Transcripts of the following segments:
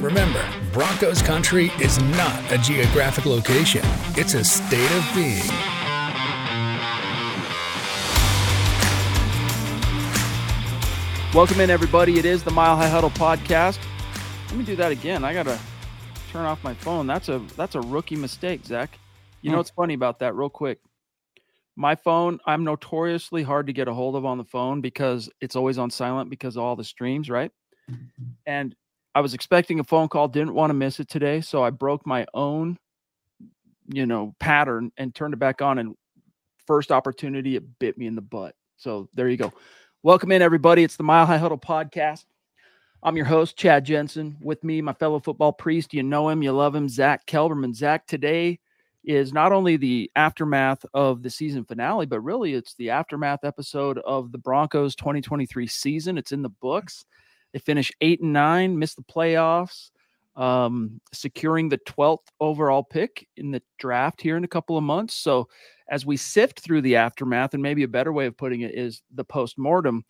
Remember, Broncos country is not a geographic location, it's a state of being. Welcome in, everybody. It is the Mile High Huddle podcast. Let me do that again. I gotta turn off my phone. That's a that's a rookie mistake, Zack. You know hmm. what's funny about that? Real quick, my phone. I'm notoriously hard to get a hold of on the phone because it's always on silent because of all the streams, right? And I was expecting a phone call, didn't want to miss it today, so I broke my own, you know, pattern and turned it back on. And first opportunity, it bit me in the butt. So there you go. Welcome in, everybody. It's the Mile High Huddle podcast. I'm your host, Chad Jensen. With me, my fellow football priest. You know him, you love him, Zack Kelberman. Zack, today is not only the aftermath of the season finale, but really it's the aftermath episode of the Broncos 2023 season. It's in the books. They finished eight and nine, missed the playoffs, um, securing the 12th overall pick in the draft here in a couple of months. So, as we sift through the aftermath, and maybe a better way of putting it is the post mortem,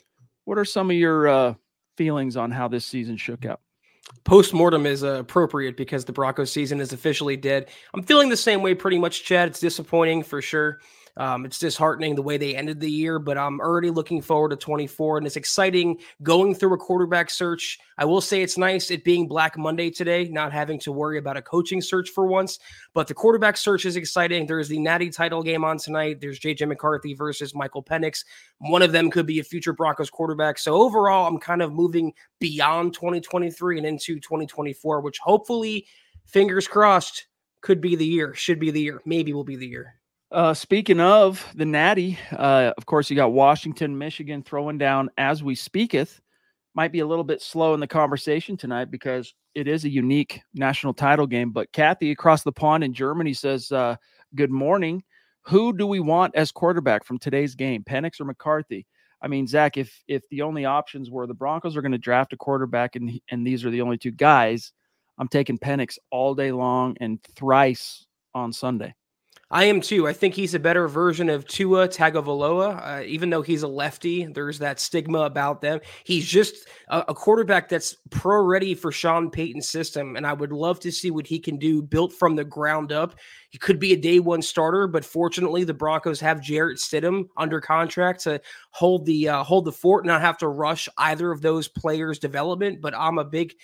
what are some of your uh, feelings on how this season shook out? Post mortem is uh, appropriate because the Broncos season is officially dead. I'm feeling the same way pretty much, Chad. It's disappointing for sure. Um, it's disheartening the way they ended the year, but I'm already looking forward to 24, and it's exciting going through a quarterback search. I will say it's nice it being Black Monday today, not having to worry about a coaching search for once. But the quarterback search is exciting. There's the Natty title game on tonight. There's JJ McCarthy versus Michael Penix. One of them could be a future Broncos quarterback. So overall, I'm kind of moving beyond 2023 and into 2024, which hopefully, fingers crossed, could be the year, should be the year, maybe will be the year. Uh, speaking of the Natty, uh, of course, you got Washington, Michigan throwing down as we speaketh. Might be a little bit slow in the conversation tonight because it is a unique national title game. But Kathy across the pond in Germany says, uh, "Good morning. Who do we want as quarterback from today's game, Penix or McCarthy?" I mean, Zack, if if the only options were the Broncos are going to draft a quarterback and and these are the only two guys, I'm taking Penix all day long and thrice on Sunday. I am too. I think he's a better version of Tua Tagovailoa. Uh, even though he's a lefty, there's that stigma about them. He's just a, a, quarterback that's pro ready for Sean Payton's system, and I would love to see what he can do, built from the ground up. He could be a day one starter, but fortunately, the Broncos have Jarrett Stidham under contract to hold the uh, hold the fort, and not have to rush either of those players' development. But I'm a big,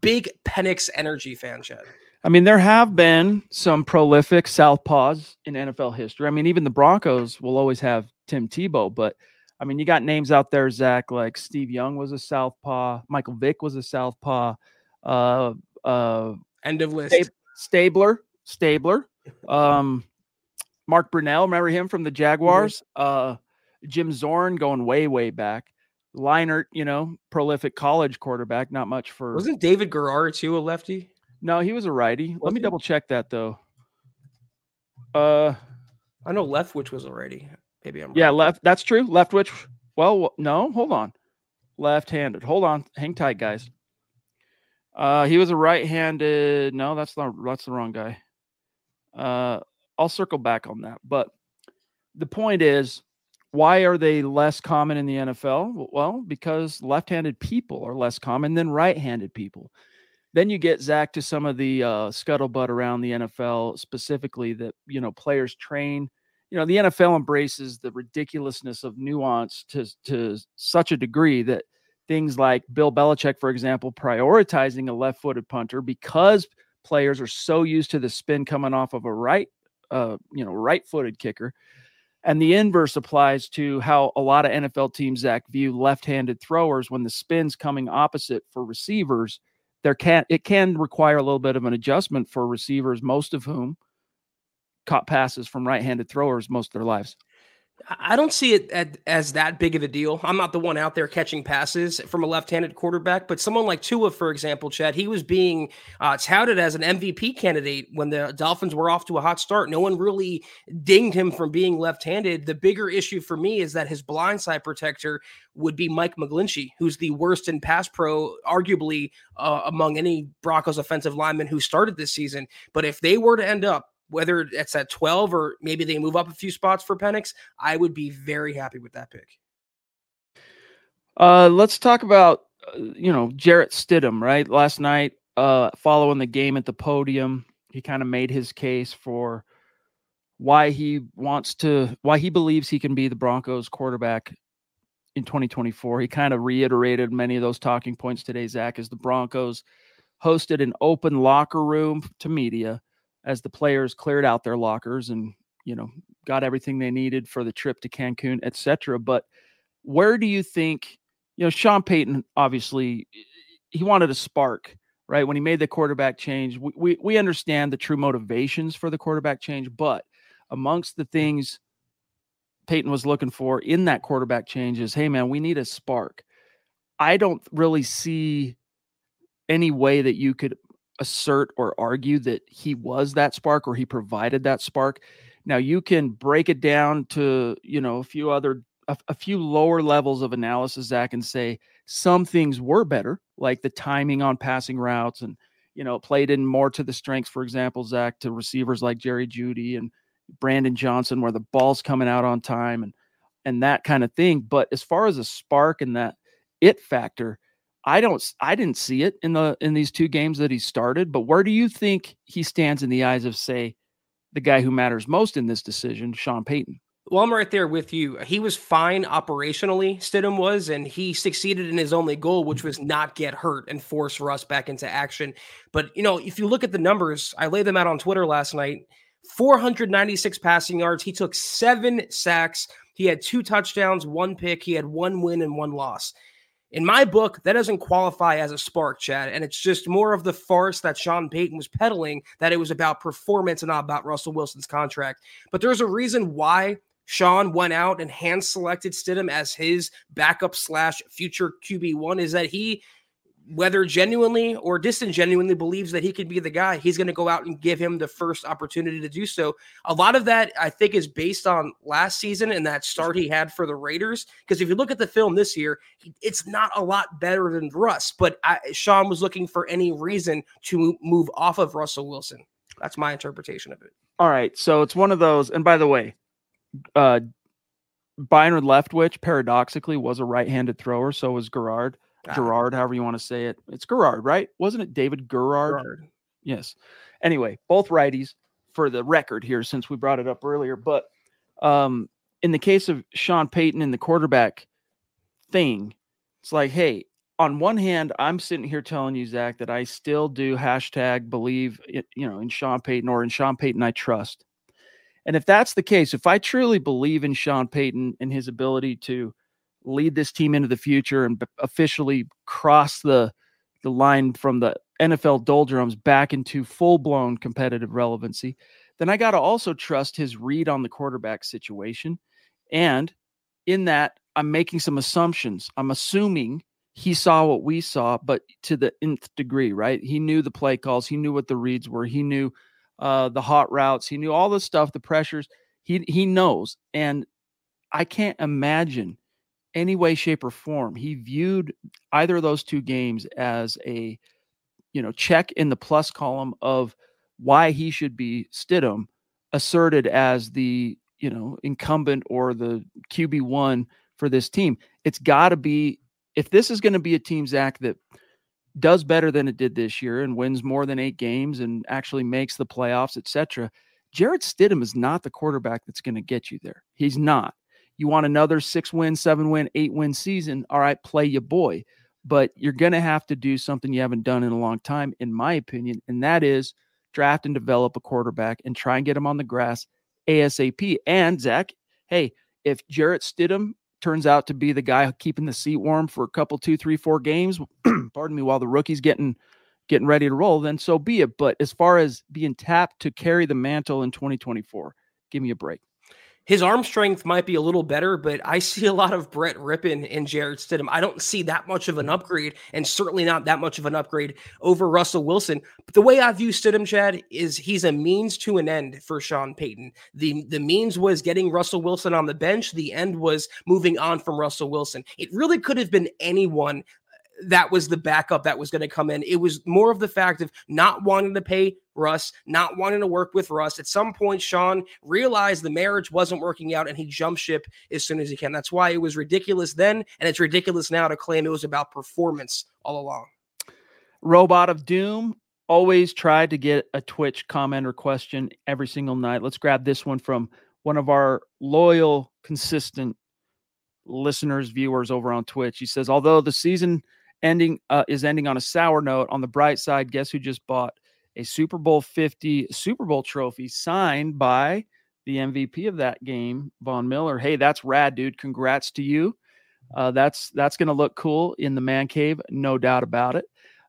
big Penix energy fan, Chad. I mean, there have been some prolific southpaws in NFL history. I mean, even the Broncos will always have Tim Tebow, but I mean, you got names out there, Zack, like Steve Young was a southpaw, Michael Vick was a southpaw, uh, uh, end of list, Stabler, Stabler, um, Mark Brunell, remember him from the Jaguars? Uh, Jim Zorn going way, way back. Leinart, you know, prolific college quarterback, not much for. Wasn't David Garrard too a lefty? No, he was a righty. Was Let me he? double check that though. Uh, I know Leftwich was a righty. Maybe I'm. Yeah, left. That's true. Leftwich. Well, no, hold on. Left-handed. Hold on. Hang tight, guys. Uh, he was a right-handed. No, that's not. That's the wrong guy. Uh, I'll circle back on that. But the point is, why are they less common in the NFL? Well, because left-handed people are less common than right-handed people. Then you get Zack to some of the uh, scuttlebutt around the NFL, specifically that you know players train. You know the NFL embraces the ridiculousness of nuance to to such a degree that things like Bill Belichick, for example, prioritizing a left-footed punter because players are so used to the spin coming off of a right, uh, you know, right-footed kicker and the inverse applies to how a lot of NFL teams, Zack, view left-handed throwers when the spin's coming opposite for receivers. There can it can require a little bit of an adjustment for receivers, most of whom caught passes from right-handed throwers most of their lives. I don't see it as that big of a deal. I'm not the one out there catching passes from a left-handed quarterback, but someone like Tua, for example, Chad, he was being uh, touted as an MVP candidate when the Dolphins were off to a hot start. No one really dinged him from being left-handed. The bigger issue for me is that his blindside protector would be Mike McGlinchey, who's the worst in pass pro, arguably uh, among any Broncos offensive lineman who started this season. But if they were to end up whether it's at 12 or maybe they move up a few spots for Penix, I would be very happy with that pick. Uh, let's talk about uh, you know Jarrett Stidham. Right, last night, uh, following the game at the podium, he kind of made his case for why he wants to, why he believes he can be the Broncos quarterback in 2024. He kind of reiterated many of those talking points today. Zack, as the Broncos hosted an open locker room to media as the players cleared out their lockers and you know got everything they needed for the trip to Cancun, etc. But where do you think you know Sean Payton obviously he wanted a spark right when he made the quarterback change. We we, we understand the true motivations for the quarterback change, but amongst the things Payton was looking for in that quarterback change is, hey man, we need a spark. I don't really see any way that you could assert or argue that he was that spark or he provided that spark. Now you can break it down to, you know, a few other a, a, few lower levels of analysis, Zack, and say some things were better, like the timing on passing routes and you know, played in more to the strengths, for example, Zack, to receivers like Jerry Jeudy and Brandon Johnson, where the ball's coming out on time and and that kind of thing. But as far as a spark and that it factor, I don't I didn't see it in the in these two games that he started, but where do you think he stands in the eyes of say the guy who matters most in this decision, Sean Payton? Well, I'm right there with you. He was fine operationally, Stidham was, and he succeeded in his only goal, which was not get hurt and force Russ back into action. But, you know, if you look at the numbers, I laid them out on Twitter last night 496 passing yards. He took seven sacks. He had two touchdowns, one pick. He had one win and one loss. In my book, that doesn't qualify as a spark, Chad. And it's just more of the farce that Sean Payton was peddling that it was about performance and not about Russell Wilson's contract. But there's a reason why Sean went out and hand selected Stidham as his backup slash future QB1 is that he whether genuinely or disingenuinely believes that he could be the guy, he's going to go out and give him the first opportunity to do so. A lot of that, I think, is based on last season and that start he had for the Raiders. Because if you look at the film this year, it's not a lot better than Russ. But I, Sean was looking for any reason to move off of Russell Wilson. That's my interpretation of it. All right, so it's one of those. And by the way, uh, Byron Leftwich paradoxically was a right-handed thrower, so was Gerard, however you want to say it. It's Gerard, right? Wasn't it David Gerard? Gerard? Yes. Anyway, both righties for the record here, since we brought it up earlier. But um, in the case of Sean Payton and the quarterback thing, it's like, hey, on one hand, I'm sitting here telling you, Zack, that I still do hashtag believe, it, you know, in Sean Payton or in Sean Payton I trust. And if that's the case, if I truly believe in Sean Payton and his ability to lead this team into the future and officially cross the the line from the NFL doldrums back into full blown competitive relevancy, then I got to also trust his read on the quarterback situation. And in that, I'm making some assumptions. I'm assuming he saw what we saw, but to the nth degree, right? He knew the play calls, he knew what the reads were, he knew uh, the hot routes, he knew all the stuff, the pressures. He he knows, and I can't imagine any way, shape, or form. He viewed either of those two games as a, you know, check in the plus column of why he should be Stidham asserted as the you know, incumbent or the QB1 for this team. It's got to be, if this is going to be a team, Zack, that does better than it did this year and wins more than eight games and actually makes the playoffs, etc. Jarrett Stidham is not the quarterback that's going to get you there. He's not. You want another six win, seven win, eight win season. All right, play your boy. But you're going to have to do something you haven't done in a long time, in my opinion. And that is draft and develop a quarterback and try and get him on the grass ASAP. And Zack, hey, if Jarrett Stidham turns out to be the guy keeping the seat warm for a couple, two, three, four games, pardon me, while the rookie's getting getting ready to roll, then so be it. But as far as being tapped to carry the mantle in 2024, give me a break his arm strength might be a little better, but I see a lot of Brett Rypien and Jarrett Stidham. I don't see that much of an mm-hmm. upgrade, and certainly not that much of an upgrade over Russell Wilson. But the way I view Stidham, Chad, is he's a means to an end for Sean Payton. The the means was getting Russell Wilson on the bench. The end was moving on from Russell Wilson. It really could have been anyone that was the backup that was going to come in. It was more of the fact of not wanting to pay Russ, not wanting to work with Russ. At some point, Sean realized the marriage wasn't working out and he jumped ship as soon as he can. That's why it was ridiculous then, and it's ridiculous now to claim it was about performance all along. Robot of Doom always tried to get a Twitch comment or question every single night. Let's grab this one from one of our loyal, consistent listeners, viewers over on Twitch. He says, although the season ending uh, is ending on a sour note. On the bright side, guess who just bought a Super Bowl 50 Super Bowl trophy signed by the MVP of that game, Von Miller. Hey, that's rad, dude. Congrats to you. Uh, that's that's going to look cool in the man cave, no doubt about it.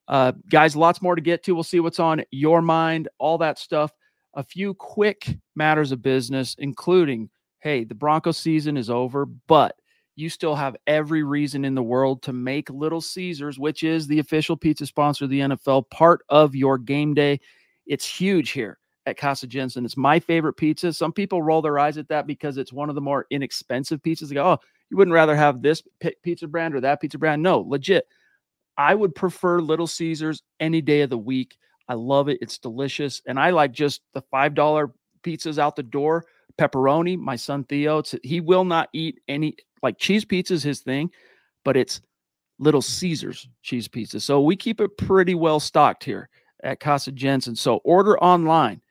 Uh, guys, lots more to get to. We'll see what's on your mind, all that stuff. A few quick matters of business, including hey, the Broncos season is over, but you still have every reason in the world to make Little Caesars, which is the official pizza sponsor of the NFL, part of your game day. It's huge here at Casa Jensen. It's my favorite pizza. Some people roll their eyes at that because it's one of the more inexpensive pizzas. They go, oh, you wouldn't rather have this pizza brand or that pizza brand? No, legit. I would prefer Little Caesars any day of the week. I love it. It's delicious. And I like just the $5 pizzas out the door pepperoni. My son Theo, he will not eat any like cheese pizza is his thing, but it's Little Caesars cheese pizza. So we keep it pretty well stocked here at Casa Jensen. So order online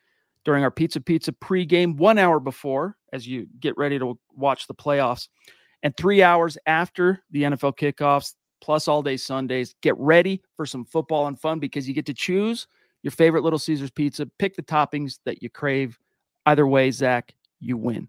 during our Pizza Pizza pregame, one hour before as you get ready to watch the playoffs, and three hours after the NFL kickoffs, plus all day Sundays. Get ready for some football and fun because you get to choose your favorite Little Caesars pizza, pick the toppings that you crave. Either way, Zach, you win.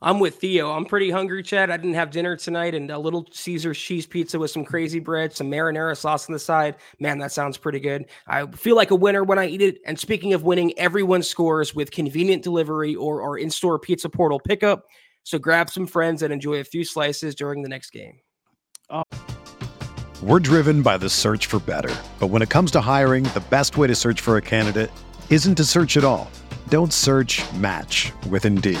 I'm with Theo. I'm pretty hungry, Chad. I didn't have dinner tonight, and a little Caesar's cheese pizza with some crazy bread, some marinara sauce on the side. Man, that sounds pretty good. I feel like a winner when I eat it. And speaking of winning, everyone scores with convenient delivery or our in store pizza portal pickup. So grab some friends and enjoy a few slices during the next game. Oh. We're driven by the search for better. But when it comes to hiring, the best way to search for a candidate isn't to search at all. Don't search match with Indeed.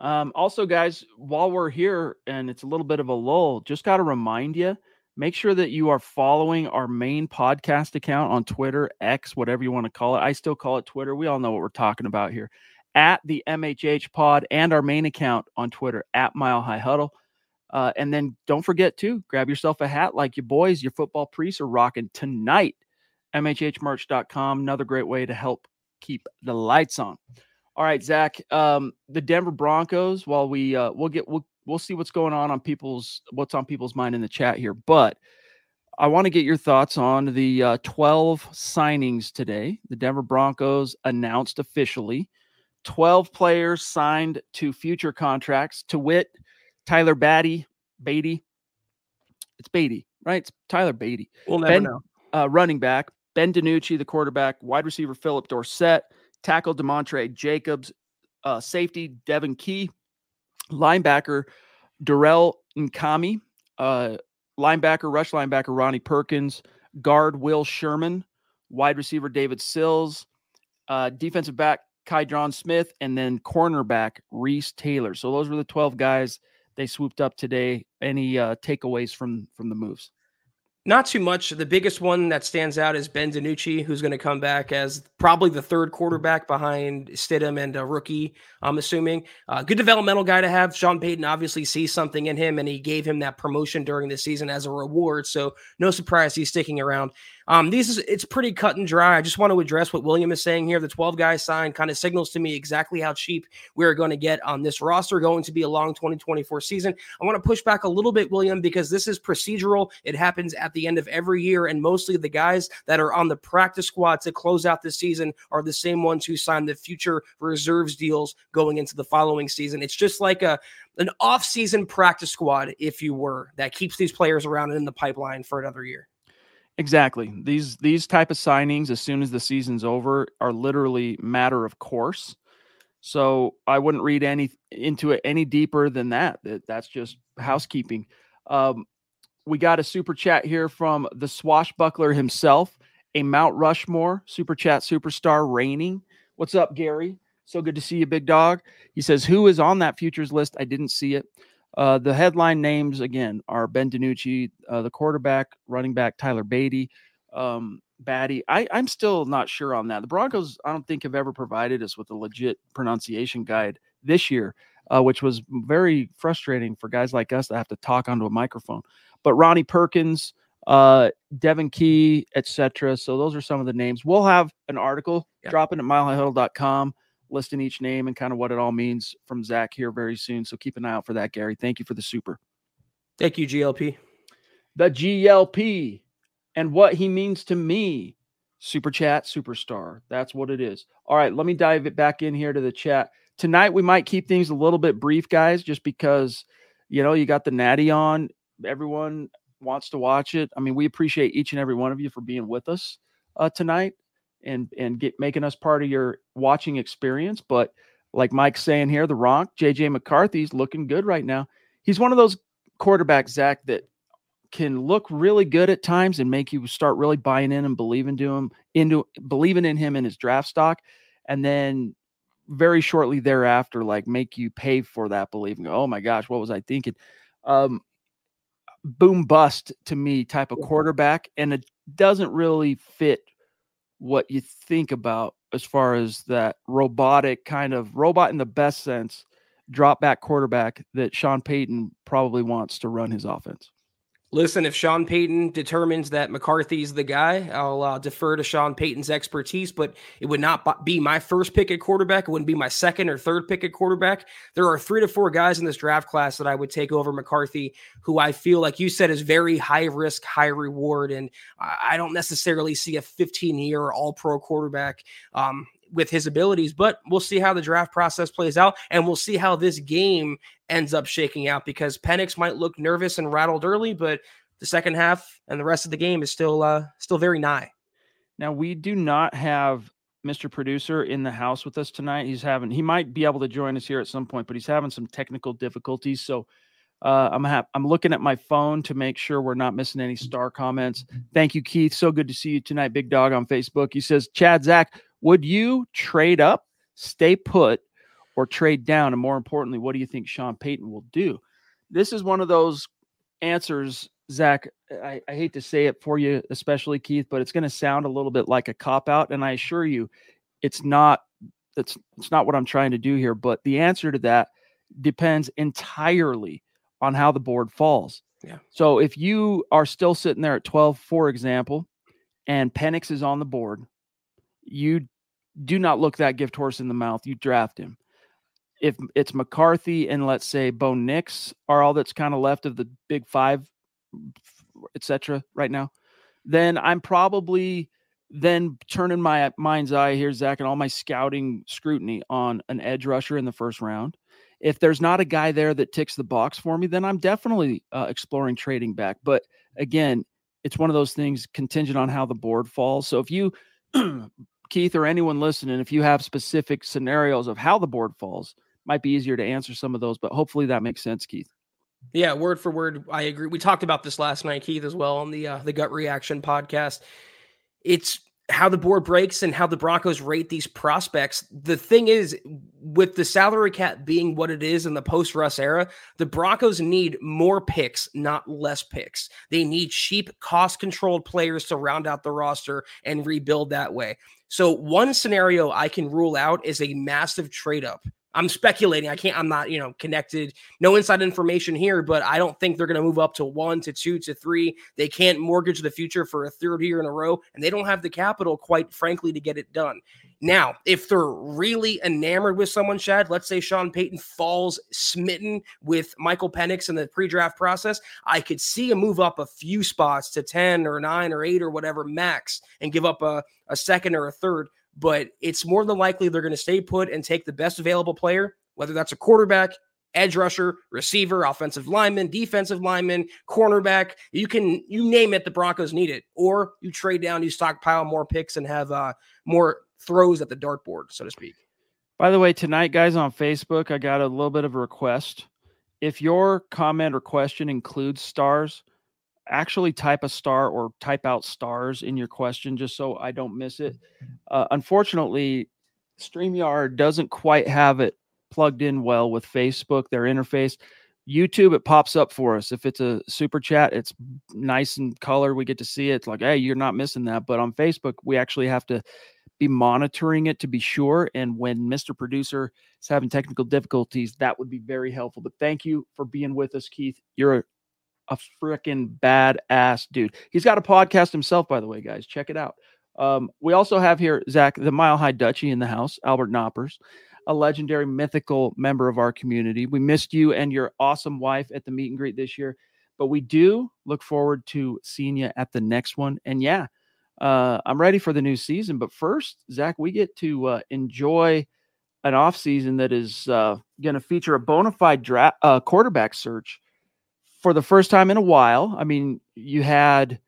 Um, also, guys, while we're here and it's a little bit of a lull, just got to remind you make sure that you are following our main podcast account on Twitter, X, whatever you want to call it. I still call it Twitter. We all know what we're talking about here. At the MHH pod and our main account on Twitter at Mile High Huddle. Uh, and then don't forget to grab yourself a hat like your boys, your football priests are rocking tonight. MHHmerch.com. Another great way to help keep the lights on. All right, Zack. Um, the Denver Broncos. While we uh, we'll get we'll we'll see what's going on on people's what's on people's mind in the chat here. But I want to get your thoughts on the uh, 12 signings today. The Denver Broncos announced officially 12 players signed to future contracts. To wit, Tyler Batty, Beatty. It's Beatty, right? It's Tyler Beatty. We'll never ben, know. Uh, running back Ben DiNucci, the quarterback, wide receiver Phillip Dorsett, tackle Demontrey Jacobs, uh, safety Devon Key, linebacker Durrell Nchami, uh, linebacker, rush linebacker Ronnie Perkins, guard Will Sherman, wide receiver David Sills, uh, defensive back Kai John Smith, and then cornerback Reese Taylor. So those were the 12 guys they swooped up today. Any uh, takeaways from from the moves? Not too much. The biggest one that stands out is Ben DiNucci, who's going to come back as probably the third quarterback behind Stidham and a rookie, I'm assuming. Uh, good developmental guy to have. Sean Payton obviously sees something in him, and he gave him that promotion during the season as a reward. So no surprise he's sticking around. Um, these is it's pretty cut and dry. I just want to address what William is saying here. The 12 guys signed kind of signals to me exactly how cheap we are going to get on this roster going to be a long 2024 season. I want to push back a little bit, William, because this is procedural. It happens at the end of every year, and mostly the guys that are on the practice squad to close out the season are the same ones who signed the future reserves deals going into the following season. It's just like a an off-season practice squad, if you were, that keeps these players around and in the pipeline for another year. Exactly. These these type of signings, as soon as the season's over, are literally matter of course. So I wouldn't read any into it any deeper than that. that that's just housekeeping. Um, we got a super chat here from the swashbuckler himself, a Mount Rushmore super chat superstar reigning. What's up, Gary? So good to see you, big dog. He says, Who is on that futures list? I didn't see it. Uh, the headline names again are Ben DiNucci, uh, the quarterback, running back Tyler Beatty, um, Batty. I, I'm still not sure on that. The Broncos, I don't think, have ever provided us with a legit pronunciation guide this year, uh, which was very frustrating for guys like us that have to talk onto a microphone. But Ronnie Perkins, uh, Devon Key, etc. So those are some of the names. We'll have an article yeah. dropping at milehighhuddle.com listing each name and kind of what it all means from Zack here very soon. So keep an eye out for that, Gary. Thank you for the super. Thank you, GLP. The GLP and what he means to me. Super chat superstar. That's what it is. All right, let me dive it back in here to the chat. Tonight we might keep things a little bit brief, guys, just because you know you got the natty on. Everyone wants to watch it. I mean, we appreciate each and every one of you for being with us uh, tonight and and get making us part of your watching experience. But like Mike's saying here, the Ronk, JJ McCarthy's looking good right now. He's one of those quarterbacks, Zack, that can look really good at times and make you start really buying in and believing to him into believing in him in his draft stock, and then very shortly thereafter, like make you pay for that believing. Oh my gosh, what was I thinking? Um, boom bust to me type of quarterback, and it doesn't really fit what you think about as far as that robotic kind of robot in the best sense drop back quarterback that Sean Payton probably wants to run his offense. Listen, if Sean Payton determines that McCarthy's the guy, I'll uh, defer to Sean Payton's expertise, but it would not be my first pick at quarterback. It wouldn't be my second or third pick at quarterback. There are three to four guys in this draft class that I would take over McCarthy, who I feel, like you said, is very high risk, high reward. And I don't necessarily see a 15 year all pro quarterback. Um, with his abilities, but we'll see how the draft process plays out and we'll see how this game ends up shaking out because Penix might look nervous and rattled early, but the second half and the rest of the game is still uh still very nigh. Now we do not have Mr. Producer in the house with us tonight. He's having he might be able to join us here at some point, but he's having some technical difficulties. So uh, I'm ha- I'm looking at my phone to make sure we're not missing any star comments. Thank you, Keith. So good to see you tonight, Big Dog on Facebook. He says, Chad Zack, would you trade up, stay put, or trade down? And more importantly, what do you think Sean Payton will do? This is one of those answers, Zack. I, I hate to say it for you, especially Keith, but it's going to sound a little bit like a cop out. And I assure you, it's not. That's it's not what I'm trying to do here. But the answer to that depends entirely on how the board falls. Yeah. So if you are still sitting there at 12, for example, and Penix is on the board, you do not look that gift horse in the mouth. You draft him if it's McCarthy and let's say Bo Nix are all that's kind of left of the big five, etc. right now, then I'm probably then turning my mind's eye here, Zack, and all my scouting scrutiny on an edge rusher in the first round. If there's not a guy there that ticks the box for me, then I'm definitely uh, exploring trading back. But again, it's one of those things contingent on how the board falls. So if you, Keith, or anyone listening, if you have specific scenarios of how the board falls, might be easier to answer some of those, but hopefully that makes sense, Keith. Yeah, word for word, I agree. We talked about this last night, Keith, as well on the uh, the gut reaction podcast. It's how the board breaks and how the Broncos rate these prospects. The thing is, with the salary cap being what it is in the post Russ era, the Broncos need more picks, not less picks. They need cheap, cost controlled players to round out the roster and rebuild that way. So, one scenario I can rule out is a massive trade up I'm speculating. I can't, I'm not, you know, connected, no inside information here, but I don't think they're going to move up to one, to two, to three. They can't mortgage the future for a third year in a row, and they don't have the capital, quite frankly, to get it done. Now, if they're really enamored with someone, Chad, let's say Sean Payton falls smitten with Michael Penix in the pre draft process, I could see a move up a few spots to 10 or nine or eight or whatever max and give up a, a second or a third but it's more than likely they're going to stay put and take the best available player, whether that's a quarterback, edge rusher, receiver, offensive lineman, defensive lineman, cornerback. You can you name it. The Broncos need it, or you trade down, you stockpile more picks, and have uh, more throws at the dartboard, so to speak. By the way, tonight, guys, on Facebook, I got a little bit of a request. If your comment or question includes stars, actually type a star or type out stars in your question just so I don't miss it. Uh, unfortunately, StreamYard doesn't quite have it plugged in well with Facebook, their interface. YouTube, it pops up for us. If it's a super chat, it's nice and color. We get to see it. It's like, hey, you're not missing that. But on Facebook, we actually have to be monitoring it to be sure. And when Mr. Producer is having technical difficulties, that would be very helpful. But thank you for being with us, Keith. You're a a freaking badass dude. He's got a podcast himself, by the way, guys. Check it out. Um, we also have here, Zach, the Mile High Dutchy in the house, Albert Knoppers, a legendary, mythical member of our community. We missed you and your awesome wife at the meet and greet this year, but we do look forward to seeing you at the next one. And yeah, uh, I'm ready for the new season. But first, Zach, we get to uh, enjoy an off season that is uh, going to feature a bona fide draft uh, quarterback search for the first time in a while. I mean, you had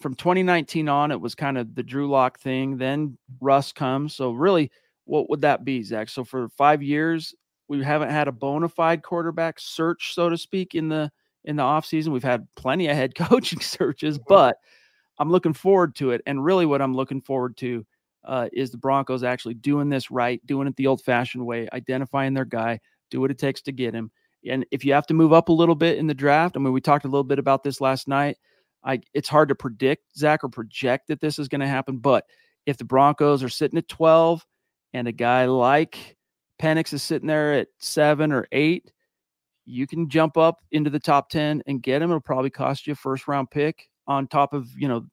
from 2019 on, it was kind of the Drew Lock thing. Then Russ comes. So really, what would that be, Zack? So for five years, we haven't had a bona fide quarterback search, so to speak, in the in the offseason. We've had plenty of head coaching searches, but I'm looking forward to it. And really, what I'm looking forward to uh, is the Broncos actually doing this right, doing it the old fashioned way, identifying their guy, do what it takes to get him, and if you have to move up a little bit in the draft, I mean, we talked a little bit about this last night. I it's hard to predict, Zack, or project that this is going to happen. But if the Broncos are sitting at 12 and a guy like Penix is sitting there at seven or eight, you can jump up into the top 10 and get him. It'll probably cost you a first round pick on top of, you know,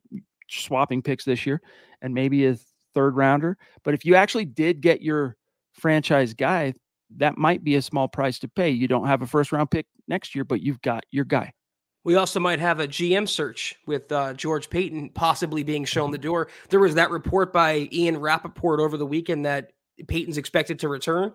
swapping picks this year and maybe a third rounder. But if you actually did get your franchise guy, that might be a small price to pay. You don't have a first round pick next year, but you've got your guy. We also might have a GM search with uh, George Paton possibly being shown the door. There was that report by Ian Rapoport over the weekend that Paton's expected to return.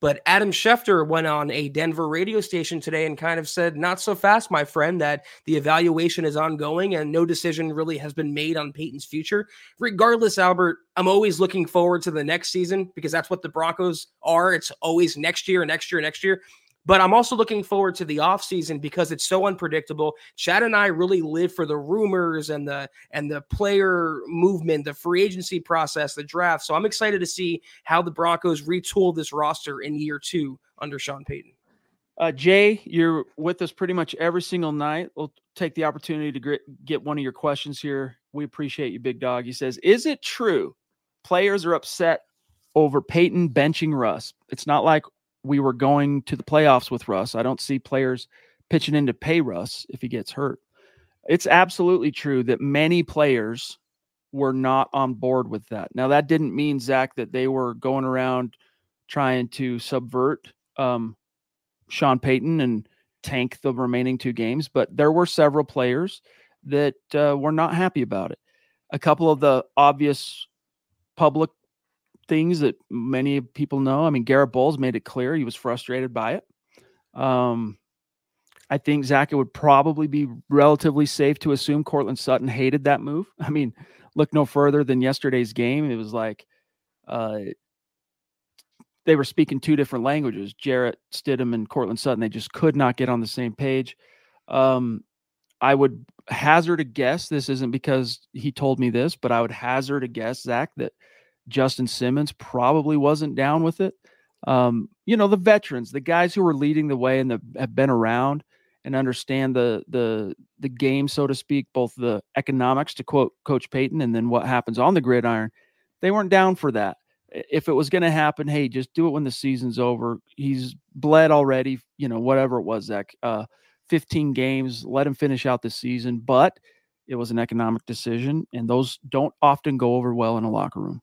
But Adam Schefter went on a Denver radio station today and kind of said, Not so fast, my friend, that the evaluation is ongoing and no decision really has been made on Paton's future. Regardless, Albert, I'm always looking forward to the next season because that's what the Broncos are. It's always next year, next year, next year. But I'm also looking forward to the offseason because it's so unpredictable. Chad and I really live for the rumors and the and the player movement, the free agency process, the draft. So I'm excited to see how the Broncos retool this roster in year two under Sean Payton. Uh, Jay, you're with us pretty much every single night. We'll take the opportunity to get one of your questions here. We appreciate you, big dog. He says, "Is it true players are upset over Payton benching Russ? It's not like we were going to the playoffs with Russ. I don't see players pitching in to pay Russ if he gets hurt. It's absolutely true that many players were not on board with that. Now, that didn't mean, Zack, that they were going around trying to subvert um, Sean Payton and tank the remaining two games, but there were several players that uh, were not happy about it. A couple of the obvious public things that many people know. I mean, Garett Bolles made it clear he was frustrated by it. Um, I think Zack, it would probably be relatively safe to assume Courtland Sutton hated that move. I mean, look no further than yesterday's game. It was like uh, they were speaking two different languages. Jarrett Stidham and Courtland Sutton. They just could not get on the same page. Um, I would hazard a guess. This isn't because he told me this, but I would hazard a guess, Zack, that Justin Simmons probably wasn't down with it. Um, you know, the veterans, the guys who are leading the way and the, have been around and understand the the the game, so to speak, both the economics to quote Coach Payton and then what happens on the gridiron. They weren't down for that. If it was going to happen, hey, just do it when the season's over. He's bled already, you know, whatever it was, Zack. Uh, 15 games, let him finish out the season. But it was an economic decision, and those don't often go over well in a locker room.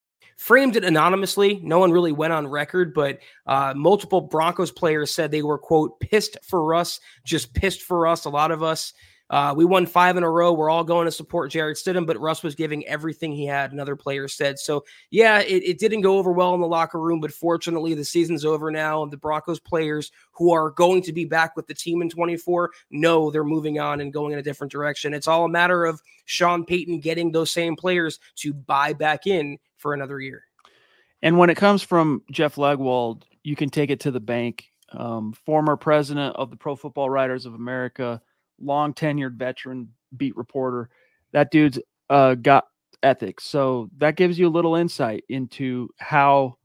framed it anonymously. No one really went on record, but uh, multiple Broncos players said they were, quote, pissed for us, just pissed for us. A lot of us. Uh, we won five in a row. We're all going to support Jarrett Stidham, but Russ was giving everything he had, another player said. So, yeah, it, it didn't go over well in the locker room, but fortunately, the season's over now. And the Broncos players who are going to be back with the team in 24 know they're moving on and going in a different direction. It's all a matter of Sean Payton getting those same players to buy back in for another year. And when it comes from Jeff Legwold, you can take it to the bank. Um, former president of the Pro Football Writers of America, long tenured veteran beat reporter. That dude's uh, got ethics. So that gives you a little insight into how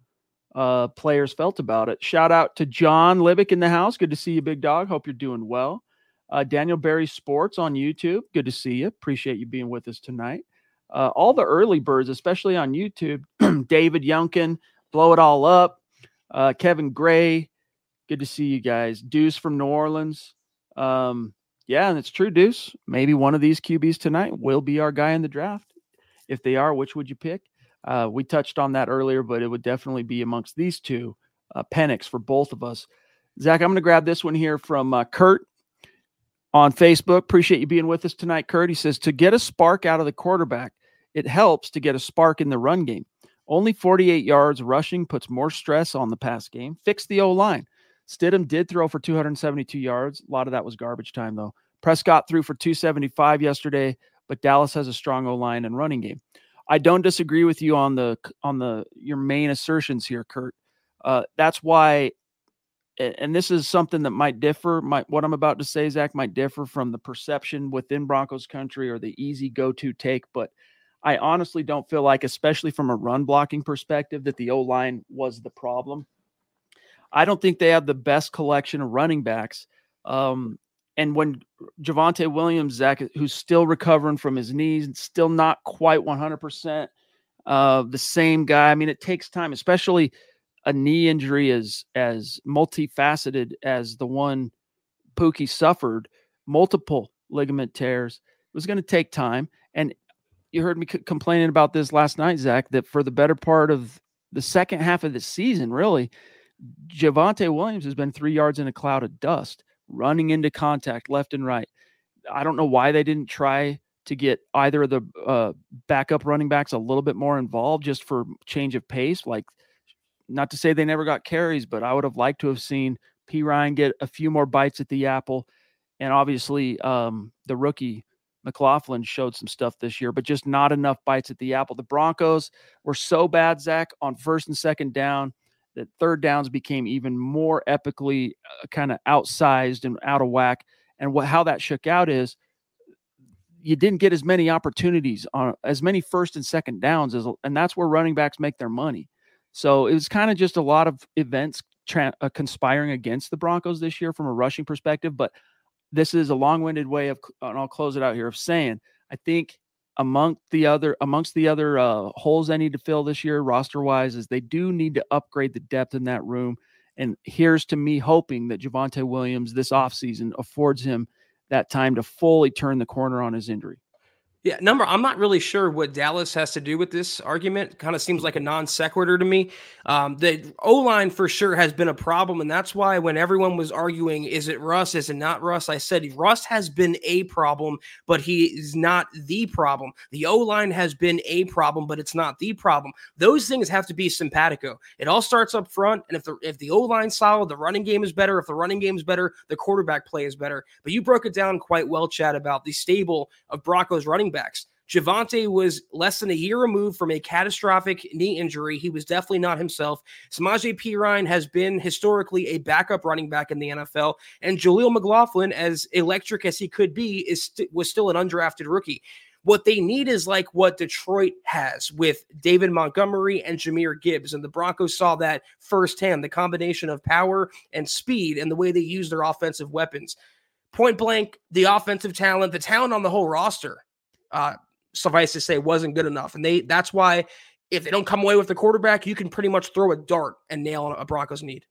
uh, players felt about it. Shout out to John Libick in the house. Good to see you, big dog. Hope you're doing well. Uh, Daniel Berry Sports on YouTube. Good to see you. Appreciate you being with us tonight uh, all the early birds, especially on YouTube. David Youngkin, blow it all up. Uh, Kevin Gray, good to see you guys. Deuce from New Orleans. Um, yeah, and it's true, Deuce. Maybe one of these QBs tonight will be our guy in the draft. If they are, which would you pick? Uh, we touched on that earlier, but it would definitely be amongst these two. Uh, Penix for both of us. Zack, I'm going to grab this one here from uh, Kurt on Facebook. Appreciate you being with us tonight, Kurt. He says to get a spark out of the quarterback, it helps to get a spark in the run game. Only 48 yards rushing puts more stress on the pass game. Fix the O line. Stidham did throw for 272 yards. A lot of that was garbage time, though. Prescott threw for 275 yesterday, but Dallas has a strong O line and running game. I don't disagree with you on the on the your main assertions here, Kurt. Uh, that's why, and this is something that might differ. Might what I'm about to say, Zack, might differ from the perception within Broncos country or the easy go-to take. But I honestly don't feel like, especially from a run blocking perspective, that the O line was the problem. I don't think they have the best collection of running backs. Um, and when Javonte Williams, Zack, who's still recovering from his knees and still not quite 100%, uh, the same guy. I mean, it takes time, especially a knee injury as as multifaceted as the one Pookie suffered, multiple ligament tears. It was going to take time, and you heard me c- complaining about this last night, Zack. That for the better part of the second half of the season, really, Javonte Williams has been three yards in a cloud of dust, running into contact left and right. I don't know why they didn't try to get either of the uh, backup running backs a little bit more involved just for change of pace. Like, not to say they never got carries, but I would have liked to have seen Perine get a few more bites at the apple. And obviously, um, the rookie McLaughlin showed some stuff this year, but just not enough bites at the apple. The Broncos were so bad, Zack, on first and second down that third downs became even more epically uh, kind of outsized and out of whack. And what how that shook out is you didn't get as many opportunities on as many first and second downs as, and that's where running backs make their money. So it was kind of just a lot of events tra- uh, conspiring against the Broncos this year from a rushing perspective. But this is a long-winded way of, and I'll close it out here of saying I think among the other amongst the other uh, holes they need to fill this year roster wise is they do need to upgrade the depth in that room and here's to me hoping that Javonte Williams this offseason affords him that time to fully turn the corner on his injury. Yeah, number. I'm not really sure what Dallas has to do with this argument. Kind of seems like a non sequitur to me. Um, the O line for sure has been a problem, and that's why when everyone was arguing, is it Russ? Is it not Russ? I said Russ has been a problem, but he is not the problem. The O line has been a problem, but it's not the problem. Those things have to be simpatico. It all starts up front, and if the if the O line's solid, the running game is better. If the running game is better, the quarterback play is better. But you broke it down quite well, Chad, about the stable of Broncos running backs. Javonte was less than a year removed from a catastrophic knee injury. He was definitely not himself. Samaje Perine has been historically a backup running back in the NFL, and Jaleel McLaughlin, as electric as he could be, is st- was still an undrafted rookie. What they need is like what Detroit has with David Montgomery and Jahmyr Gibbs. And the Broncos saw that firsthand the combination of power and speed and the way they use their offensive weapons. Point blank, the offensive talent, the talent on the whole roster uh, suffice to say, wasn't good enough. And they that's why if they don't come away with the quarterback, you can pretty much throw a dart and nail a Broncos need.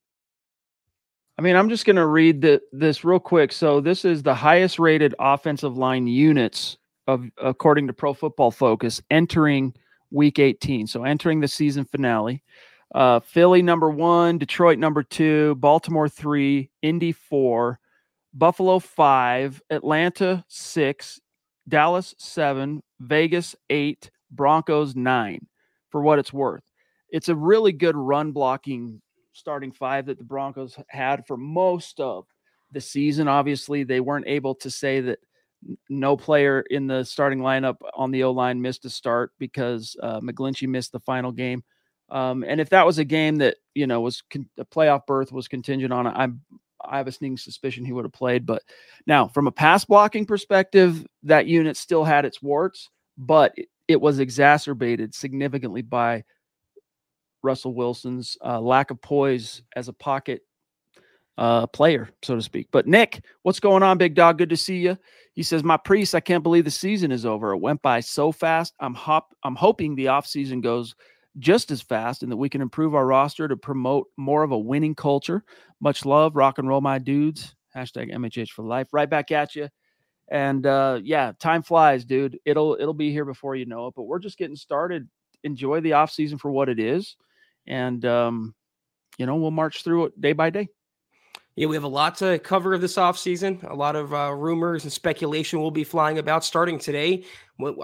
I mean, I'm just going to read the, this real quick. So this is the highest rated offensive line units of according to Pro Football Focus entering Week 18. So entering the season finale. Uh, Philly number one, Detroit number two, Baltimore three, Indy four, Buffalo five, Atlanta six, Dallas seven, Vegas eight, Broncos nine, for what it's worth. It's a really good run blocking starting five that the Broncos had for most of the season. Obviously, they weren't able to say that no player in the starting lineup on the O line missed a start because uh, McGlinchey missed the final game. Um, and if that was a game that you know was con- a playoff berth was contingent on, it, I'm I have a sneaking suspicion he would have played. But now, from a pass blocking perspective, that unit still had its warts, but it, it was exacerbated significantly by Russell Wilson's uh, lack of poise as a pocket uh, player, so to speak. But Nick, what's going on, big dog? Good to see you. He says, "My priest, I can't believe the season is over. It went by so fast. I'm hop. I'm hoping the off season goes." Just as fast and that we can improve our roster to promote more of a winning culture. Much love, rock and roll, my dudes. Hashtag MHH for life. Right back at you. And uh, yeah, time flies, dude. It'll it'll be here before you know it. But we're just getting started enjoy the off season for what it is, and um, you know we'll march through it day by day. Yeah, we have a lot to cover of this offseason. A lot of uh, rumors and speculation will be flying about starting today.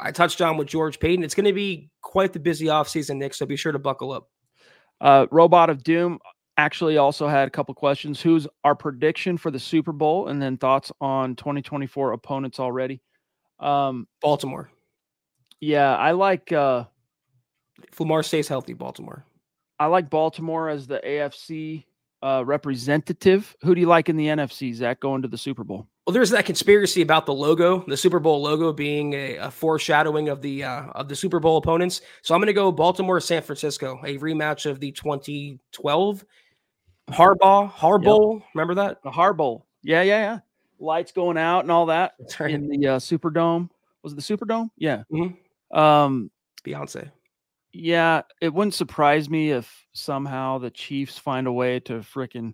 I touched on with George Paton. It's going to be quite the busy offseason, Nick, so be sure to buckle up. Uh, Robot of Doom actually also had a couple questions. Who's our prediction for the Super Bowl? And then thoughts on 2024 opponents already. Um, Baltimore. Yeah, I like. Uh, if Lamar stays healthy, Baltimore. I like Baltimore as the AFC uh, representative. Who do you like in the NFC, Zack, going to the Super Bowl? Well, there's that conspiracy about the logo, the Super Bowl logo being a, a foreshadowing of the uh, of the Super Bowl opponents. So I'm going to go Baltimore, San Francisco, a rematch of the 2012 Harbaugh Harbowl. Yep. Remember that? The Harbowl. Yeah, yeah, yeah. Lights going out and all that right. in the uh, Superdome. Was it the Superdome? Yeah. Mm-hmm. Um, Beyonce. Yeah, it wouldn't surprise me if somehow the Chiefs find a way to freaking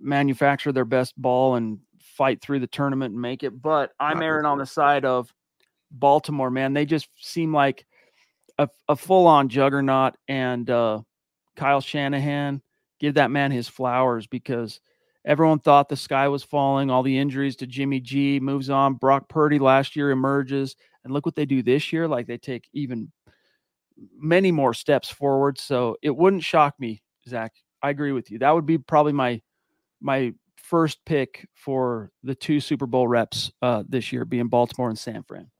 manufacture their best ball and fight through the tournament and make it. But I'm erring on the side of Baltimore, man. They just seem like a, a full on juggernaut. And uh, Kyle Shanahan, give that man his flowers because everyone thought the sky was falling. All the injuries to Jimmy G moves on. Brock Purdy last year emerges. And look what they do this year. Like they take even many more steps forward. So it wouldn't shock me, Zack. I agree with you. That would be probably my my first pick for the two Super Bowl reps uh, this year, being Baltimore and San Fran.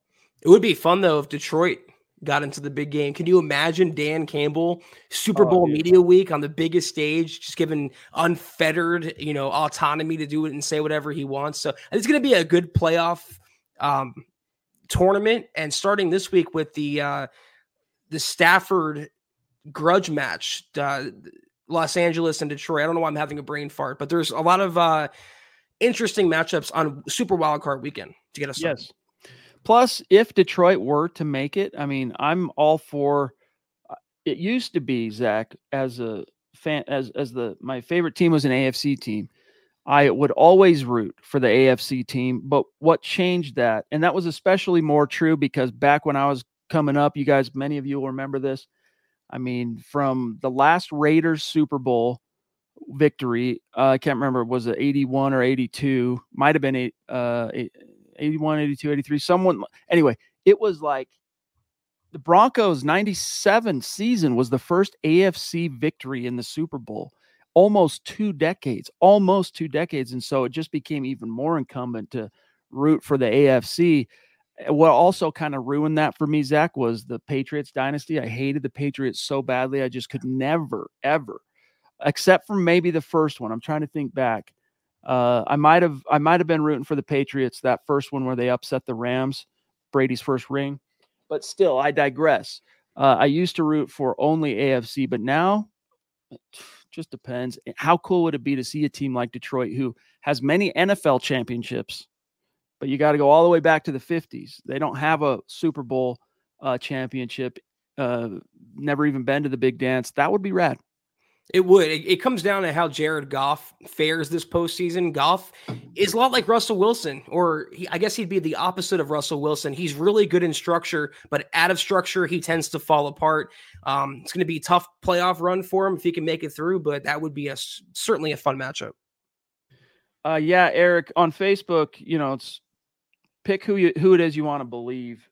It would be fun though if Detroit got into the big game. Can you imagine Dan Campbell Super oh, Bowl media week on the biggest stage, just given unfettered, you know, autonomy to do it and say whatever he wants. So it's going to be a good playoff um, tournament. And starting this week with the uh, the Stafford grudge match, uh, Los Angeles and Detroit. I don't know why I'm having a brain fart, but there's a lot of uh, interesting matchups on Super Wild Card Weekend to get us. Yes. Plus, if Detroit were to make it, I mean, I'm all for. Uh, it used to be Zack as a fan, as as the my favorite team was an AFC team. I would always root for the AFC team, but what changed that, and that was especially more true because back when I was coming up. You guys, many of you will remember this. I mean, from the last Raiders Super Bowl victory, uh, I can't remember, was it 81 or 82? Might have been eight, uh, 81, 82, 83. Someone, anyway, it was like the Broncos 97 season was the first AFC victory in the Super Bowl. Almost two decades, almost two decades. And so it just became even more incumbent to root for the AFC. Eh, what also kind of ruined that for me, Zack, was the Patriots dynasty. I hated the Patriots so badly. I just could never, ever, except for maybe the first one. I'm trying to think back. Uh, I might have, I might have been rooting for the Patriots that first one where they upset the Rams, Brady's first ring. But still, I digress. Uh, I used to root for only AFC, but now just depends. How cool would it be to see a team like Detroit who has many NFL championships but you got to go all the way back to the 50s. They don't have a Super Bowl uh, championship, uh, never even been to the big dance. That would be rad. It would. It, it, comes down to how Jared Goff fares this postseason. Goff is a lot like Russell Wilson, or he, I guess he'd be the opposite of Russell Wilson. He's really good in structure, but out of structure, he tends to fall apart. Um, it's going to be a tough playoff run for him if he can make it through, but that would be a certainly a fun matchup. Uh, yeah, Eric on Facebook, you know, it's pick who you who it is you want to believe.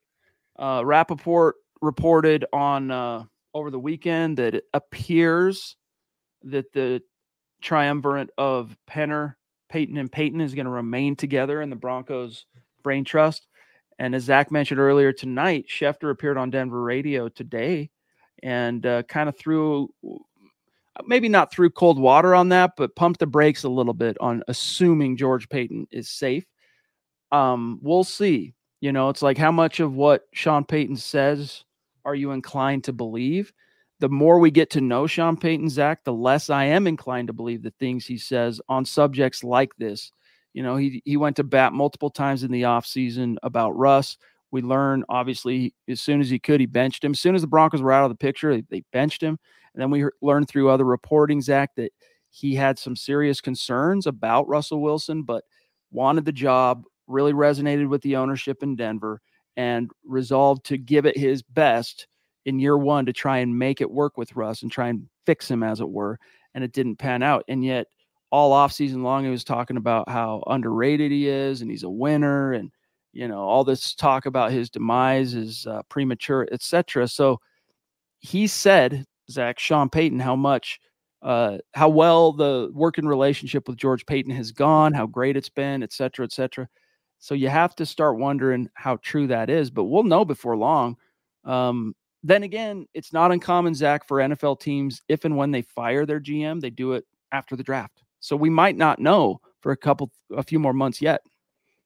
Uh, Rapoport reported on uh, over the weekend that it appears that the triumvirate of Penner, Paton, and Payton is going to remain together in the Broncos brain trust. And as Zack mentioned earlier tonight, Schefter appeared on Denver radio today and uh, kind of threw, maybe not threw cold water on that, but pumped the brakes a little bit on assuming George Paton is safe um, we'll see. You know, it's like how much of what Sean Payton says are you inclined to believe? The more we get to know Sean Payton, Zack, the less I am inclined to believe the things he says on subjects like this. You know, he he went to bat multiple times in the offseason about Russ. We learn obviously as soon as he could, he benched him. As soon as the Broncos were out of the picture, they, they benched him. And then we learned through other reporting, Zack, that he had some serious concerns about Russell Wilson, but wanted the job, really resonated with the ownership in Denver and resolved to give it his best in year one to try and make it work with Russ and try and fix him, as it were. And it didn't pan out. And yet, all off season long, he was talking about how underrated he is and he's a winner. And, you know, all this talk about his demise is uh, premature, etc. So he said, Zack, Sean Payton, how much, uh, how well the working relationship with George Paton has gone, how great it's been, et cetera, et cetera. So you have to start wondering how true that is, but we'll know before long. Um, then again, it's not uncommon, Zack, for NFL teams, if and when they fire their GM, they do it after the draft. So we might not know for a couple, a few more months yet.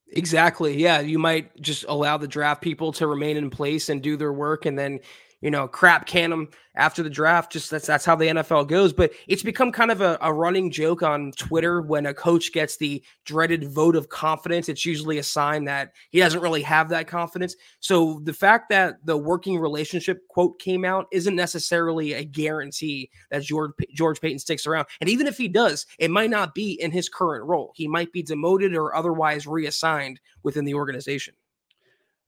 Exactly. Yeah. You might just allow the draft people to remain in place and do their work. And then you know, crap can them after the draft. Just that's that's how the NFL goes. But it's become kind of a, a, running joke on Twitter when a coach gets the dreaded vote of confidence. It's usually a sign that he doesn't really have that confidence. So the fact that the working relationship quote came out isn't necessarily a guarantee that George George Paton sticks around. And even if he does, it might not be in his current role. He might be demoted or otherwise reassigned within the organization.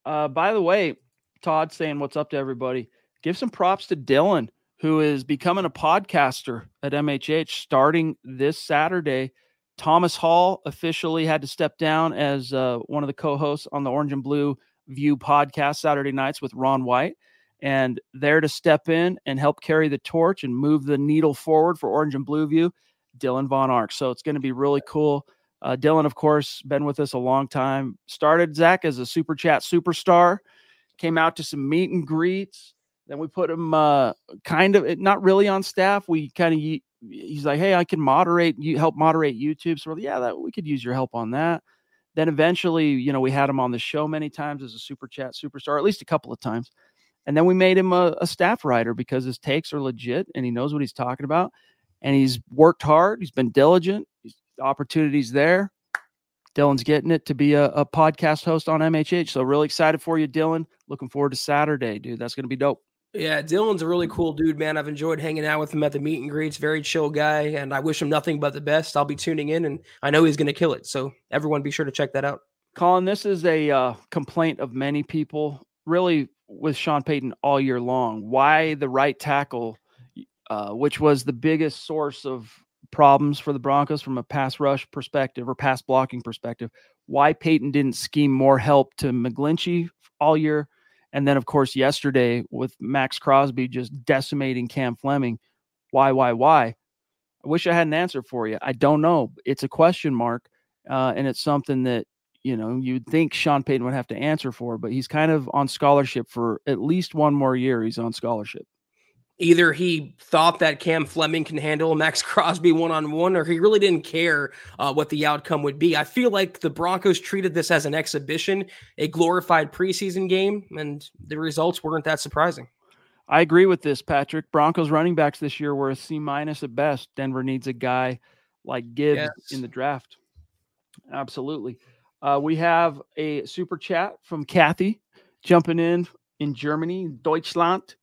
Uh, by the way, Todd saying what's up to everybody give some props to Dylan, who is becoming a podcaster at MHH starting this Saturday. Thomas Hall officially had to step down as uh, one of the co hosts on the Orange and Blue View podcast Saturday nights with Ron White. And there to step in and help carry the torch and move the needle forward for Orange and Blue View, Dylan Von Ark. So it's going to be really cool. Uh, Dylan, of course, been with us a long time. Started Zack as a super chat superstar, came out to some meet and greets, then we put him uh, kind of not really on staff. We kind of he's like, hey, I can moderate you help moderate YouTube. So we're like, yeah, that we could use your help on that. Then eventually, you know, we had him on the show many times as a super chat superstar, at least a couple of times. And then we made him a, a staff writer because his takes are legit and he knows what he's talking about. And he's worked hard. He's been diligent. He's, opportunities there. Dylan's getting it to be a, a podcast host on MHH. So really excited for you, Dylan. Looking forward to Saturday, dude. That's going to be dope. Yeah, Dylan's a really cool dude, man. I've enjoyed hanging out with him at the meet and greets. Very chill guy, and I wish him nothing but the best. I'll be tuning in, and I know he's going to kill it. So everyone, be sure to check that out. Colin, this is a uh, complaint of many people, really, with Sean Payton all year long. Why the right tackle, uh, which was the biggest source of problems for the Broncos from a pass rush perspective or pass blocking perspective? Why Payton didn't scheme more help to McGlinchey all year? And then, of course, yesterday with Maxx Crosby just decimating Cam Fleming. Why, why, why? I wish I had an answer for you. I don't know. It's a question mark. Uh, and it's something that, you know, you'd think Sean Payton would have to answer for, but he's kind of on scholarship for at least one more year. He's on scholarship either he thought that Cam Fleming can handle Maxx Crosby one on one, or he really didn't care uh, what the outcome would be. I feel like the Broncos treated this as an exhibition, a glorified preseason game, and the results weren't that surprising. I agree with this, Patrick. Broncos running backs this year were a C minus at best. Denver needs a guy like Gibbs yes. in the draft. Absolutely. Uh, we have a super chat from Kathy jumping in in Germany, Deutschland.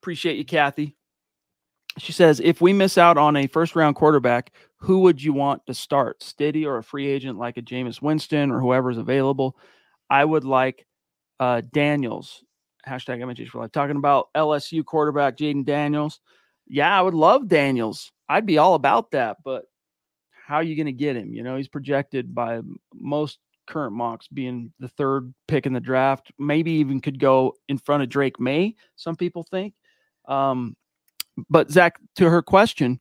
Appreciate you, Kathy. She says, if we miss out on a first round quarterback, who would you want to start? Stiddy or a free agent like a Jameis Winston or whoever's available? I would like uh, Daniels. Hashtag MHH for life. Talking about LSU quarterback Jayden Daniels. Yeah, I would love Daniels. I'd be all about that, but how are you going to get him? You know, he's projected by most current mocks being the third pick in the draft. Maybe even could go in front of Drake Maye, some people think. Um, but Zack, to her question,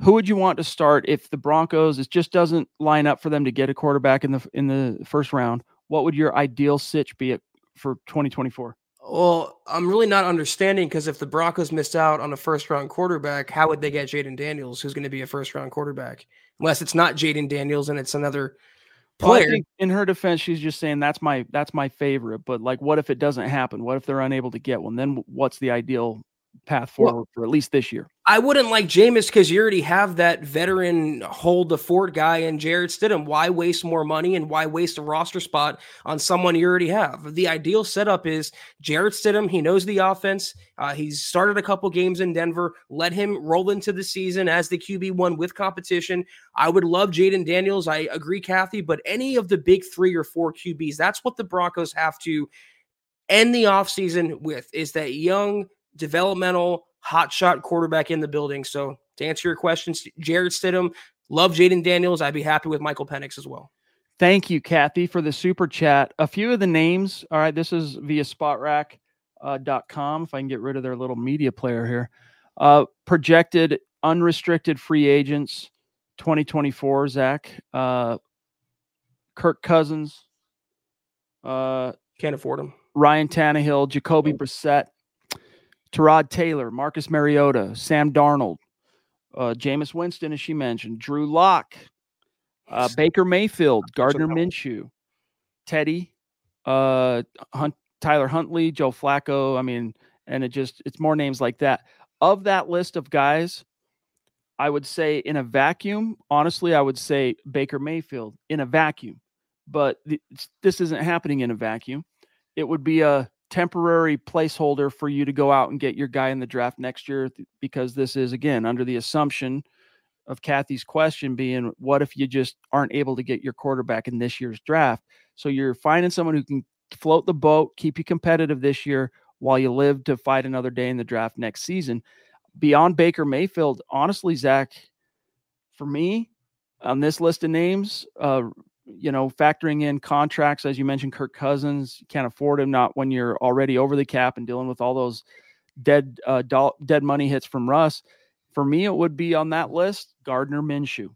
who would you want to start if the Broncos it just doesn't line up for them to get a quarterback in the in the first round? What would your ideal sitch be at, for 2024? Well, I'm really not understanding because if the Broncos missed out on a first round quarterback, how would they get Jayden Daniels, who's going to be a first round quarterback? Unless it's not Jayden Daniels and it's another player. Well, in her defense, she's just saying that's my that's my favorite. But like, what if it doesn't happen? What if they're unable to get one? Then what's the ideal path forward well, for at least this year. I wouldn't like Jameis because you already have that veteran hold the fort guy and Jarrett Stidham. Why waste more money and why waste a roster spot on someone you already have? The ideal setup is Jarrett Stidham. He knows the offense. Uh, he's started a couple games in Denver. Let him roll into the season as the QB one with competition. I would love Jayden Daniels. I agree, Kathy, but any of the big three or four QBs, that's what the Broncos have to end the offseason with is that young developmental hotshot quarterback in the building. So to answer your questions, Jarrett Stidham, love Jayden Daniels. I'd be happy with Michael Penix as well. Thank you, Kathy, for the super chat. A few of the names. All right, this is via spotrac.com. Uh, if I can get rid of their little media player here. Uh, projected unrestricted free agents 2024, Zack. Uh, Kirk Cousins. Uh, Can't afford him. Ryan Tannehill, Jacoby Brissett, Tyrod Taylor, Marcus Mariota, Sam Darnold, uh, Jameis Winston, as she mentioned, Drew Lock, uh, Baker Mayfield, Gardner Minshew, Teddy, uh, Hunt, Tyler Huntley, Joe Flacco. I mean, and it just it's more names like that. Of that list of guys, I would say in a vacuum, honestly, I would say Baker Mayfield in a vacuum. But th- this isn't happening in a vacuum. It would be a temporary placeholder for you to go out and get your guy in the draft next year because this is again under the assumption of Kathy's question being what if you just aren't able to get your quarterback in this year's draft? So you're finding someone who can float the boat keep you competitive this year while you live to fight another day in the draft next season. Beyond Baker Mayfield honestly Zack for me on this list of names uh, you know, factoring in contracts, as you mentioned, Kirk Cousins, can't afford him not when you're already over the cap and dealing with all those dead uh, do- dead money hits from Russ. For me, it would be on that list Gardner Minshew.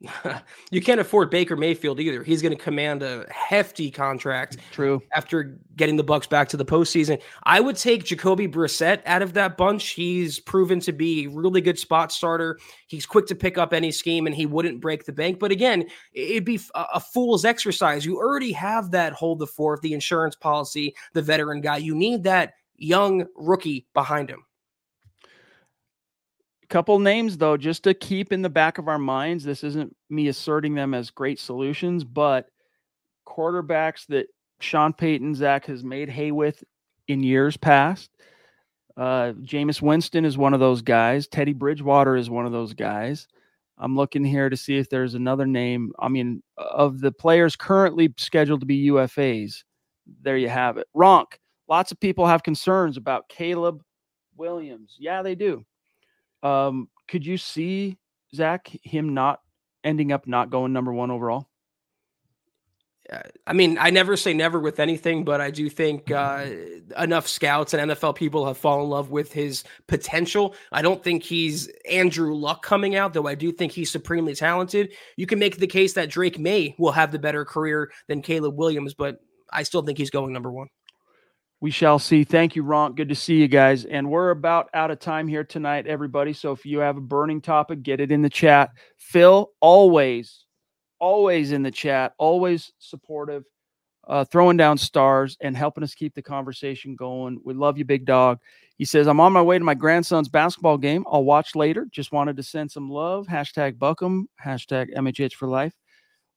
you can't afford Baker Mayfield either. He's going to command a hefty contract. True. After getting the Bucs back to the postseason, I would take Jacoby Brissett out of that bunch. He's proven to be a really good spot starter. He's quick to pick up any scheme, and he wouldn't break the bank. But again, it'd be a fool's exercise. You already have that hold the fourth, the insurance policy, the veteran guy. You need that young rookie behind him couple names though just to keep in the back of our minds this isn't me asserting them as great solutions but quarterbacks that sean payton zack has made hay with in years past uh Jameis winston is one of those guys. Teddy bridgewater is one of those guys. I'm looking here to see if there's another name. I mean of the players currently scheduled to be ufas there you have it. Ronk. Lots of people have concerns about caleb williams. Yeah they do um, could you see Zack him not ending up not going number one overall? I mean, I never say never with anything, but I do think uh, enough scouts and NFL people have fallen in love with his potential. I don't think he's Andrew Luck coming out, though I do think he's supremely talented. You can make the case that Drake Maye will have the better career than Caleb Williams, but I still think he's going number one. We shall see. Thank you, Ron. Good to see you guys. And we're about out of time here tonight, everybody. So if you have a burning topic, get it in the chat. Phil, always, always in the chat, always supportive, uh, throwing down stars and helping us keep the conversation going. We love you, big dog. He says, I'm on my way to my grandson's basketball game. I'll watch later. Just wanted to send some love. Hashtag Buckham, hashtag MHH for life.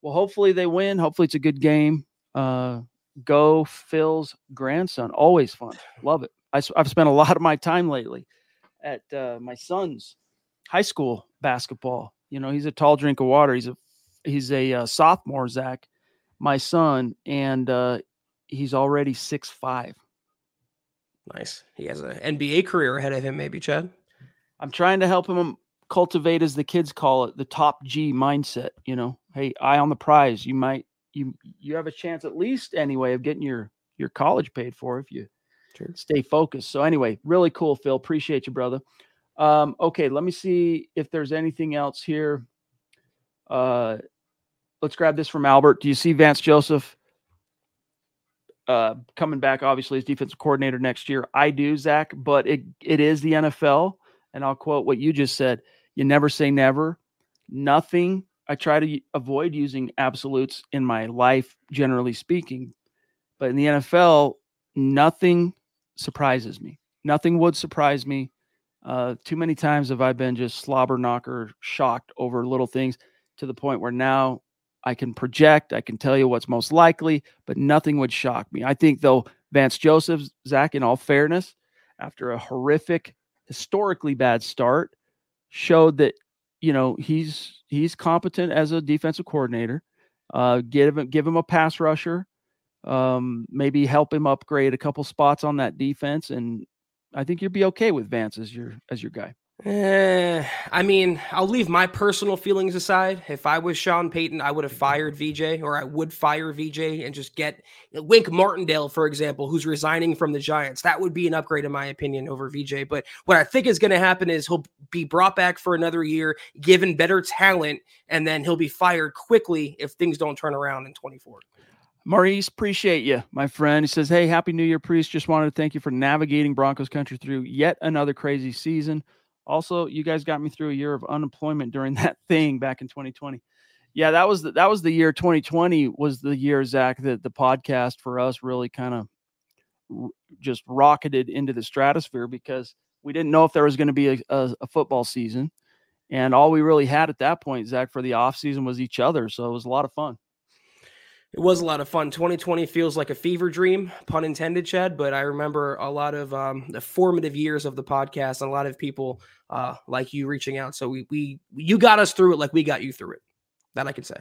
Well, hopefully they win. Hopefully it's a good game. Uh, go Phil's grandson. Always fun. Love it. I, have spent a lot of my time lately at uh, my son's high school basketball. You know, he's a tall drink of water. He's a he's a uh, sophomore, Zack, my son, and uh, he's already six five. Nice. He has an NBA career ahead of him, maybe Chad. I'm trying to help him cultivate, as the kids call it, the top G mindset. You know, hey, eye on the prize. You might you you have a chance at least anyway of getting your your college paid for if you sure. stay focused. So anyway, really cool, Phil. Appreciate you, brother. Um, okay, let me see if there's anything else here. Uh, let's grab this from Albert. Do you see Vance Joseph uh, coming back? Obviously, as defensive coordinator next year. I do, Zack, but it it is the NFL, and I'll quote what you just said. You never say never. Nothing I try to avoid using absolutes in my life, generally speaking. But in the NFL, nothing surprises me. Nothing would surprise me. Uh, too many times have I been just slobber knocker, shocked over little things to the point where now I can project, I can tell you what's most likely, but nothing would shock me. I think, though, Vance Joseph, Zack, in all fairness, after a horrific, historically bad start, showed that you know he's he's competent as a defensive coordinator. Uh, give him give him a pass rusher, um, maybe help him upgrade a couple spots on that defense, and I think you'd be okay with Vance as your as your guy. Eh, I mean, I'll leave my personal feelings aside. If I was Sean Payton, I would have fired VJ, or I would fire VJ and just get Wink Martindale, for example, who's resigning from the Giants. That would be an upgrade, in my opinion, over VJ. But what I think is going to happen is he'll be brought back for another year, given better talent, and then he'll be fired quickly if things don't turn around in 24. Maurice, appreciate you, my friend. He says, Hey, Happy New Year, Priest. Just wanted to thank you for navigating Broncos country through yet another crazy season. Also, you guys got me through a year of unemployment during that thing back in 2020. Yeah, that was the, that was the year 2020 was the year Zack that the podcast for us really kind of r- just rocketed into the stratosphere because we didn't know if there was going to be a, a, a, football season, and all we really had at that point, Zack, for the off season was each other. So it was a lot of fun. It was a lot of fun. 2020 feels like a fever dream, pun intended, Chad. But I remember a lot of um, the formative years of the podcast and a lot of people uh, like you reaching out. So we we you got us through it like we got you through it. That I can say.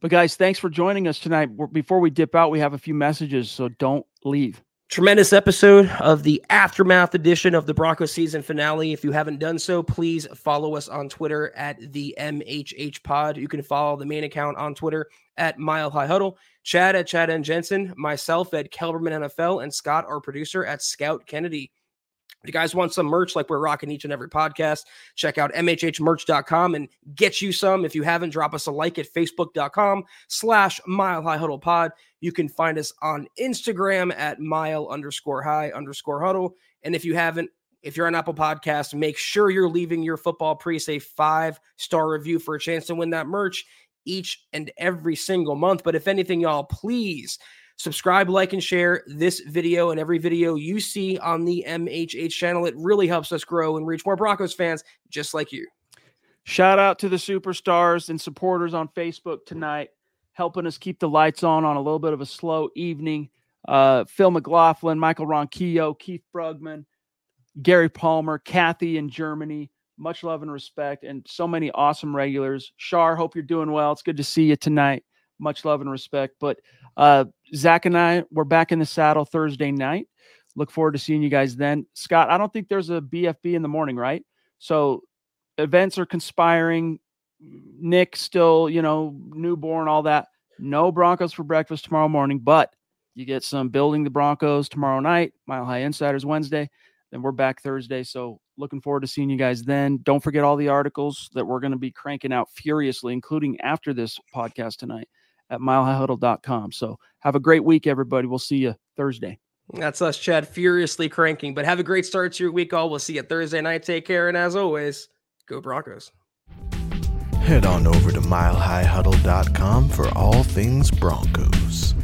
But guys, thanks for joining us tonight. Before we dip out, we have a few messages, so don't leave. Tremendous episode of the aftermath edition of the Broncos season finale. If you haven't done so, please follow us on Twitter at the MHH Pod. You can follow the main account on Twitter at Mile High Huddle, Chad at Chad and Jensen, myself at Kelberman NFL, and Scott, our producer, at Scott Kennedy. If you guys want some merch like we're rocking each and every podcast, check out mhhmerch.com and get you some. If you haven't, drop us a like at facebook.com slash mile high huddle pod. You can find us on Instagram at mile underscore high underscore huddle. And if you haven't, if you're on Apple Podcast, make sure you're leaving your football priest a five star review for a chance to win that merch each and every single month. But if anything, y'all, please subscribe, like, and share this video and every video you see on the MHH channel. It really helps us grow and reach more Broncos fans just like you. Shout out to the superstars and supporters on Facebook tonight, helping us keep the lights on on a little bit of a slow evening. Uh, Phil McLaughlin, Michael Ronquillo, Keith Brugman, Gary Palmer, Kathy in Germany, much love and respect, and so many awesome regulars. Shar, hope you're doing well. It's good to see you tonight. Much love and respect. But uh, Zack and I, we're back in the saddle Thursday night. Look forward to seeing you guys then. Scott, I don't think there's a BFB in the morning, right? So events are conspiring. Nick still, you know, newborn, all that. No Broncos for breakfast tomorrow morning, but you get some building the Broncos tomorrow night, Mile High Insiders Wednesday. Then we're back Thursday. So looking forward to seeing you guys then. Don't forget all the articles that we're going to be cranking out furiously, including after this podcast tonight at milehighhuddle.com. So have a great week, everybody. We'll see you Thursday. That's us, Chad, furiously cranking. But have a great start to your week, all. We'll see you Thursday night. Take care. And as always, go Broncos. Head on over to milehighhuddle.com for all things Broncos.